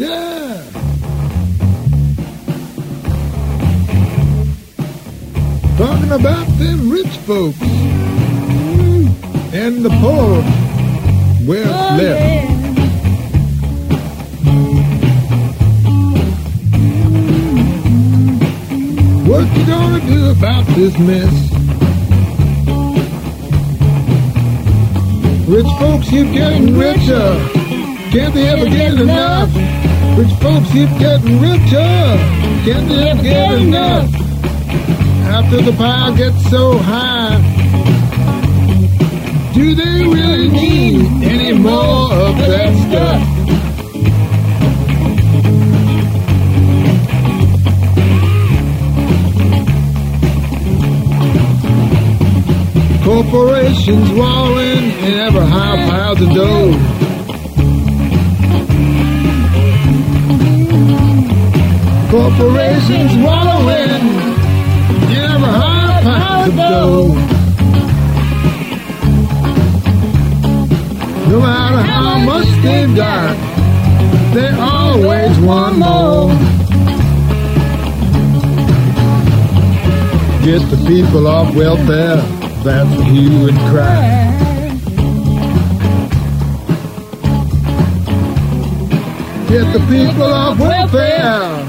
Yeah. Talking about them rich folks and the poor where Oh, left. yeah. What you gonna do about this mess? Rich folks keep getting richer. Can't they ever get enough? Rich folks keep getting richer. Can't they ever get enough? After the pile gets so high, do they really need any more of that stuff? Corporations wallowing in ever higher piles of dough. Corporations wallowing in ever higher piles of dough. No matter how much they've got, they always want more. Get the people off welfare, that's the hue and cry. Get the people off welfare,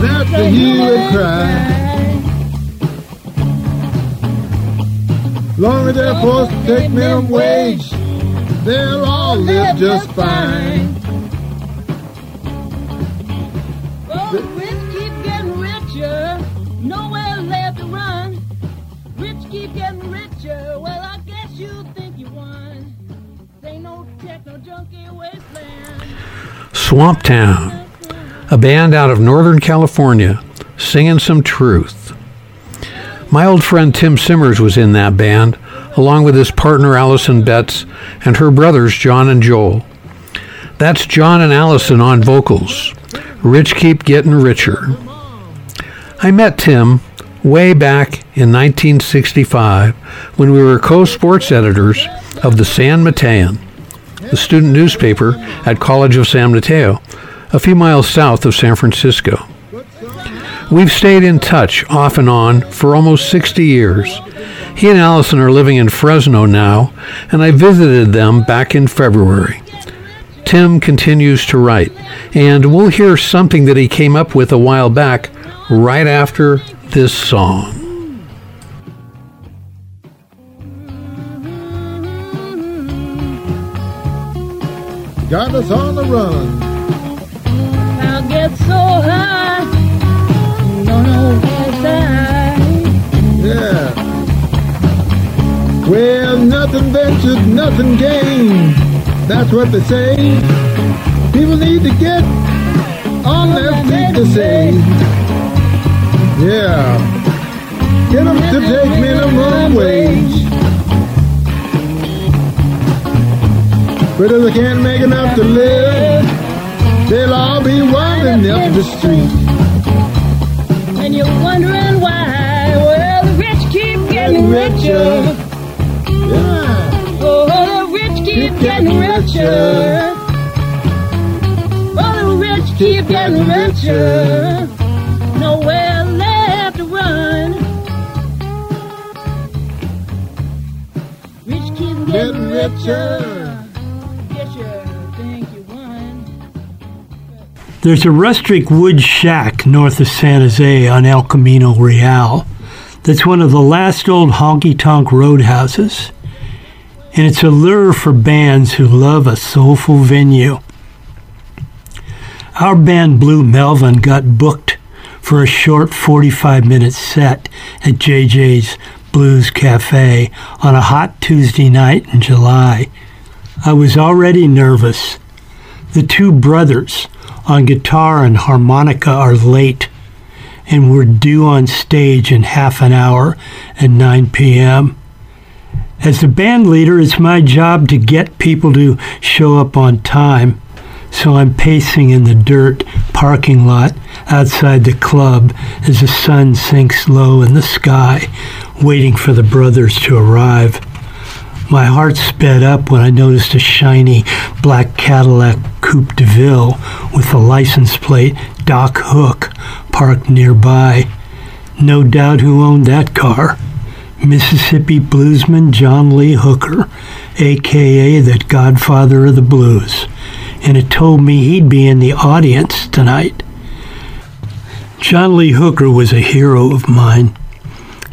that's the hue and cry. Long as they're forced to take minimum wage, they'll all live just fine. Oh, the rich keep getting richer, nowhere left to run. Rich keep getting richer, well, I guess you think you won. They no techno junkie wasteland. Swamp Town, a band out of Northern California, singing some truth. My old friend Tim Simmers was in that band, along with his partner Allison Betts and her brothers John and Joel. That's John and Allison on vocals. Rich keep getting richer. I met Tim way back in 1965 when we were co sports editors of the San Matean, the student newspaper at College of San Mateo, a few miles south of San Francisco. We've stayed in touch off and on for almost 60 years. He and Allison are living in Fresno now, and I visited them back in February. Tim continues to write, and we'll hear something that he came up with a while back right after this song. Got us on the run. Ventured, nothing gained. That's what they say. People need to get on their feet to say. Yeah. Get them to take minimum wage. But if they can't make enough to live, they'll all be winding up the street. And you're wondering why, well, the rich keep getting uh, richer. Keep getting richer. Oh, the rich keep getting richer. Nowhere left to run. Rich keep getting Getting richer. richer. Guess you you won. There's a rustic wood shack north of San Jose on El Camino Real that's one of the last old honky tonk roadhouses. And it's a lure for bands who love a soulful venue. Our band Blue Melvin got booked for a short 45 minute set at JJ's Blues Cafe on a hot Tuesday night in July. I was already nervous. The two brothers on guitar and harmonica are late and we're due on stage in half an hour at 9 p.m. As the band leader, it's my job to get people to show up on time. So I'm pacing in the dirt parking lot outside the club as the sun sinks low in the sky, waiting for the brothers to arrive. My heart sped up when I noticed a shiny black Cadillac Coupe de Ville with the license plate Doc Hook parked nearby. No doubt who owned that car. Mississippi bluesman John Lee Hooker, aka the godfather of the blues. And it told me he'd be in the audience tonight. John Lee Hooker was a hero of mine,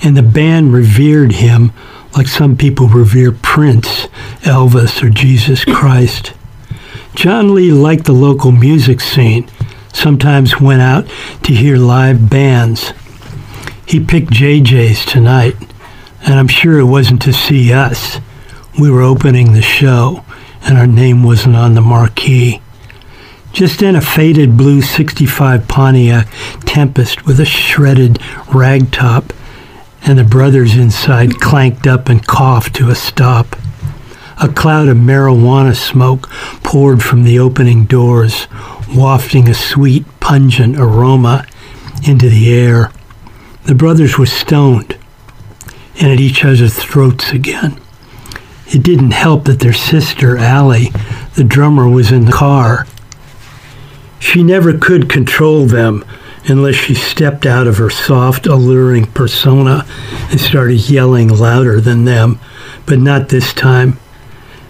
and the band revered him like some people revere Prince, Elvis, or Jesus Christ. John Lee liked the local music scene, sometimes went out to hear live bands. He picked JJ's tonight, and I'm sure it wasn't to see us. We were opening the show, and our name wasn't on the marquee. Just then, a faded blue 65 Pontiac Tempest with a shredded ragtop, and the brothers inside clanked up and coughed to a stop. A cloud of marijuana smoke poured from the opening doors, wafting a sweet, pungent aroma into the air. The brothers were stoned and at each other's throats again. It didn't help that their sister, Allie, the drummer, was in the car. She never could control them unless she stepped out of her soft, alluring persona and started yelling louder than them, but not this time.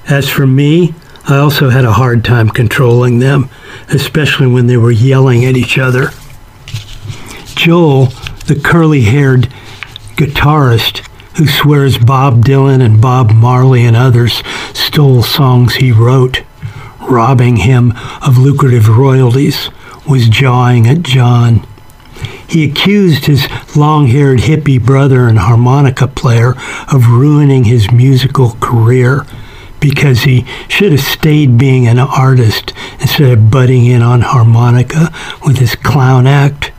As for me, I also had a hard time controlling them, especially when they were yelling at each other. Joel, the curly haired guitarist who swears Bob Dylan and Bob Marley and others stole songs he wrote, robbing him of lucrative royalties, was jawing at John. He accused his long haired hippie brother and harmonica player of ruining his musical career because he should have stayed being an artist instead of butting in on harmonica with his clown act.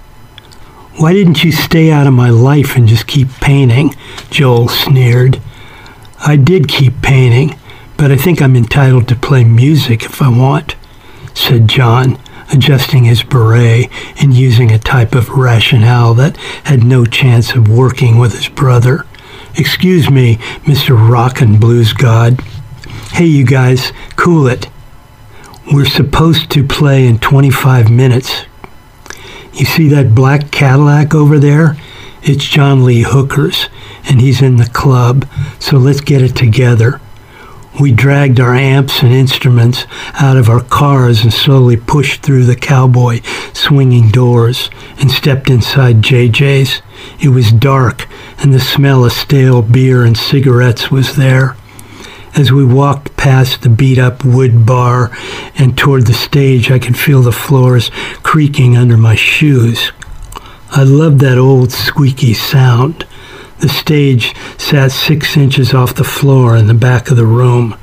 Why didn't you stay out of my life and just keep painting? Joel sneered. I did keep painting, but I think I'm entitled to play music if I want, said John, adjusting his beret and using a type of rationale that had no chance of working with his brother. Excuse me, Mr. Rock and Blues God. Hey, you guys, cool it. We're supposed to play in 25 minutes. You see that black Cadillac over there? It's John Lee Hooker's, and he's in the club, so let's get it together. We dragged our amps and instruments out of our cars and slowly pushed through the cowboy swinging doors and stepped inside JJ's. It was dark, and the smell of stale beer and cigarettes was there. As we walked past the beat up wood bar and toward the stage, I could feel the floors creaking under my shoes. I loved that old squeaky sound. The stage sat six inches off the floor in the back of the room.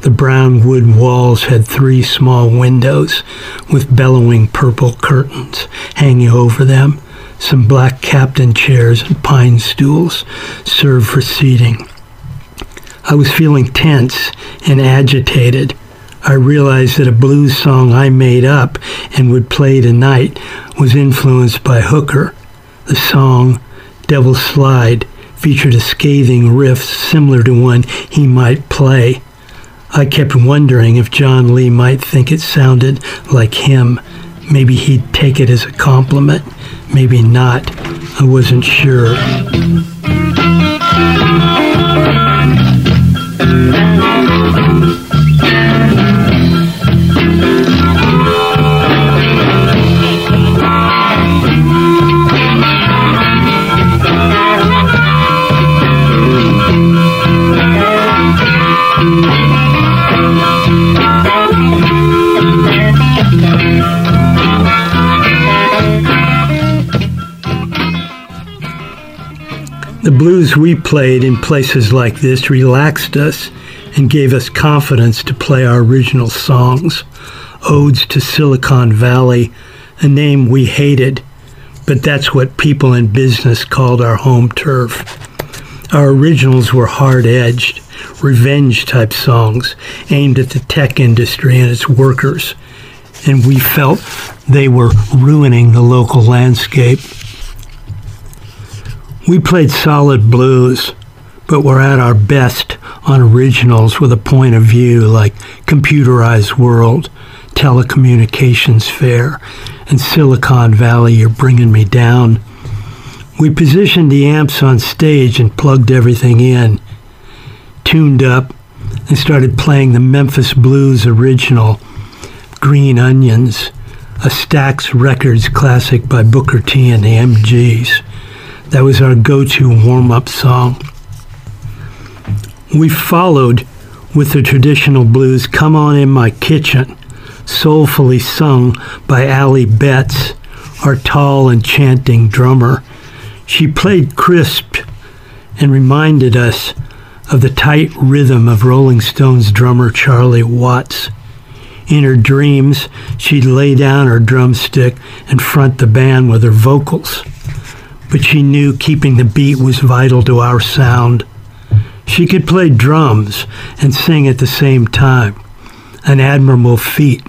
The brown wood walls had three small windows with bellowing purple curtains hanging over them. Some black captain chairs and pine stools served for seating. I was feeling tense and agitated. I realized that a blues song I made up and would play tonight was influenced by Hooker. The song, Devil's Slide, featured a scathing riff similar to one he might play. I kept wondering if John Lee might think it sounded like him. Maybe he'd take it as a compliment, maybe not. I wasn't sure. The blues we played in places like this relaxed us and gave us confidence to play our original songs. Odes to Silicon Valley, a name we hated, but that's what people in business called our home turf. Our originals were hard edged, revenge type songs aimed at the tech industry and its workers, and we felt they were ruining the local landscape. We played solid blues, but were at our best on originals with a point of view like Computerized World, telecommunications fair, and Silicon Valley You're bringing me down. We positioned the amps on stage and plugged everything in, tuned up, and started playing the Memphis Blues original, Green Onions, a Stax Records classic by Booker T and the MGs. That was our go to warm up song. We followed with the traditional blues Come On In My Kitchen, soulfully sung by Allie Betts, our tall and chanting drummer. She played crisp and reminded us of the tight rhythm of Rolling Stones drummer Charlie Watts. In her dreams, she'd lay down her drumstick and front the band with her vocals. But she knew keeping the beat was vital to our sound. She could play drums and sing at the same time, an admirable feat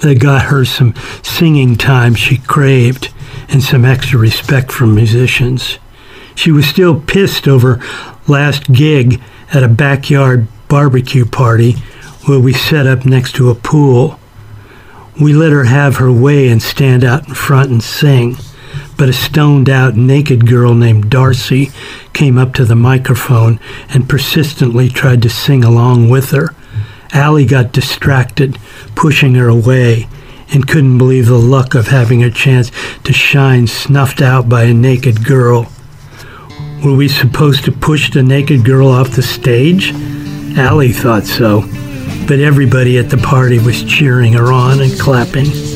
that got her some singing time she craved and some extra respect from musicians. She was still pissed over last gig at a backyard barbecue party where we set up next to a pool. We let her have her way and stand out in front and sing, but a stoned out naked girl named Darcy came up to the microphone and persistently tried to sing along with her. Allie got distracted, pushing her away, and couldn't believe the luck of having a chance to shine snuffed out by a naked girl. Were we supposed to push the naked girl off the stage? Allie thought so, but everybody at the party was cheering her on and clapping.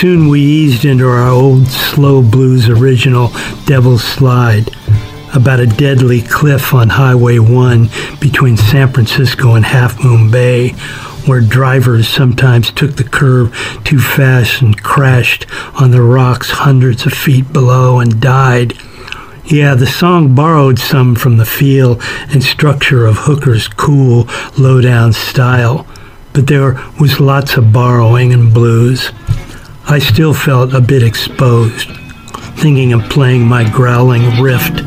Soon we eased into our old slow blues original Devil's Slide, about a deadly cliff on Highway 1 between San Francisco and Half Moon Bay, where drivers sometimes took the curve too fast and crashed on the rocks hundreds of feet below and died. Yeah, the song borrowed some from the feel and structure of Hooker's cool, low-down style, but there was lots of borrowing in blues. I still felt a bit exposed, thinking of playing my growling rift.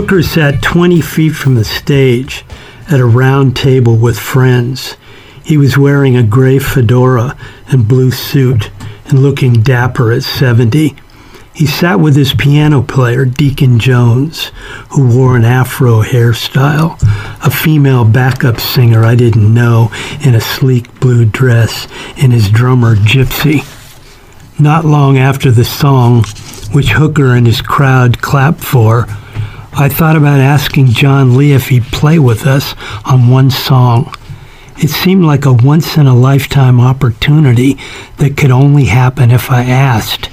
Hooker sat 20 feet from the stage at a round table with friends. He was wearing a gray fedora and blue suit and looking dapper at 70. He sat with his piano player, Deacon Jones, who wore an afro hairstyle, a female backup singer I didn't know in a sleek blue dress, and his drummer, Gypsy. Not long after the song, which Hooker and his crowd clapped for, I thought about asking John Lee if he'd play with us on one song. It seemed like a once in a lifetime opportunity that could only happen if I asked.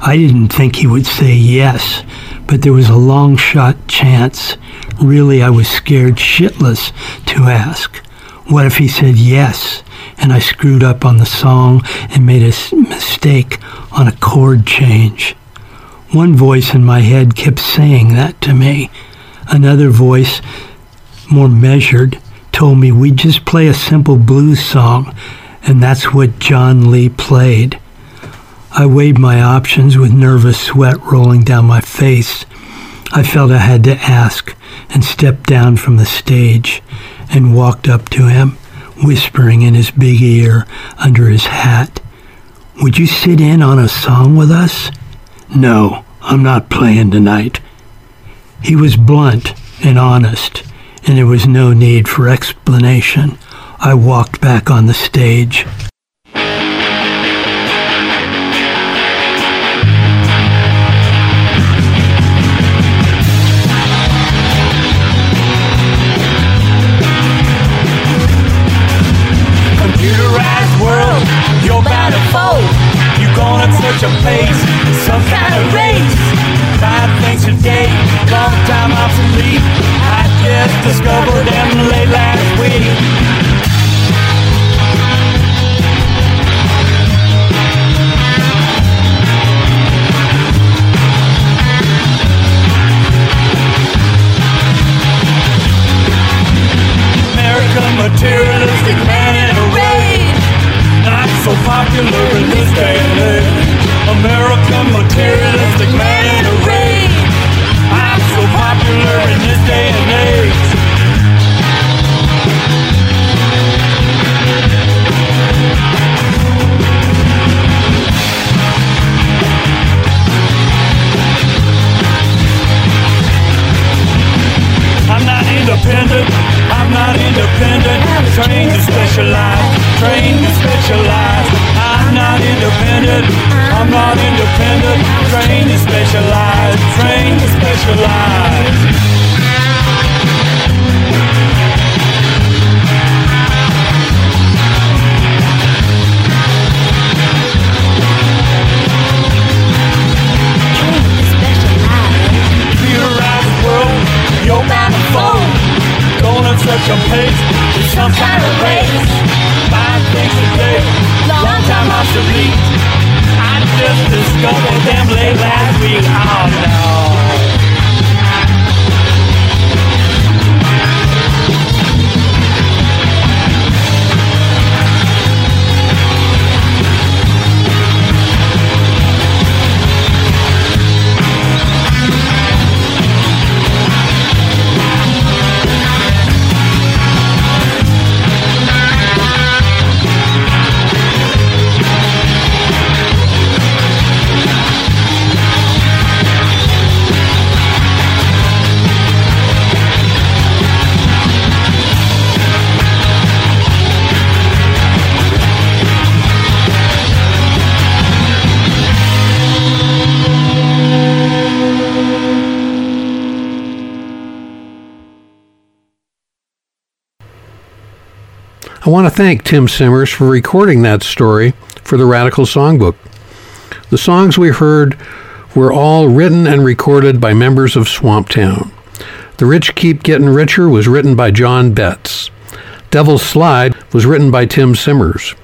I didn't think he would say yes, but there was a long shot chance. Really, I was scared shitless to ask. What if he said yes, and I screwed up on the song and made a mistake on a chord change. One voice in my head kept saying that to me. Another voice, more measured, told me we'd just play a simple blues song, and that's what John Lee played. I weighed my options with nervous sweat rolling down my face. I felt I had to ask and stepped down from the stage and walked up to him, whispering in his big ear under his hat, Would you sit in on a song with us? No, I'm not playing tonight. He was blunt and honest, and there was no need for explanation. I walked back on the stage. A pace with some kind of race. Five things a day, long time obsolete. I just discovered them late last week. Oh no. I want to thank Tim Simmers for recording that story for the Radical Songbook. The songs we heard were all written and recorded by members of Swamptown. The Rich Keep Getting Richer was written by John Betts. Devil's Slide was written by Tim Simmers.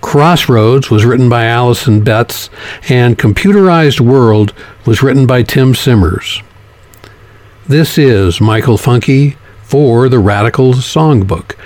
Crossroads was written by Allison Betts, and Computerized World was written by Tim Simmers. This is Michael Funky for the Radical Songbook.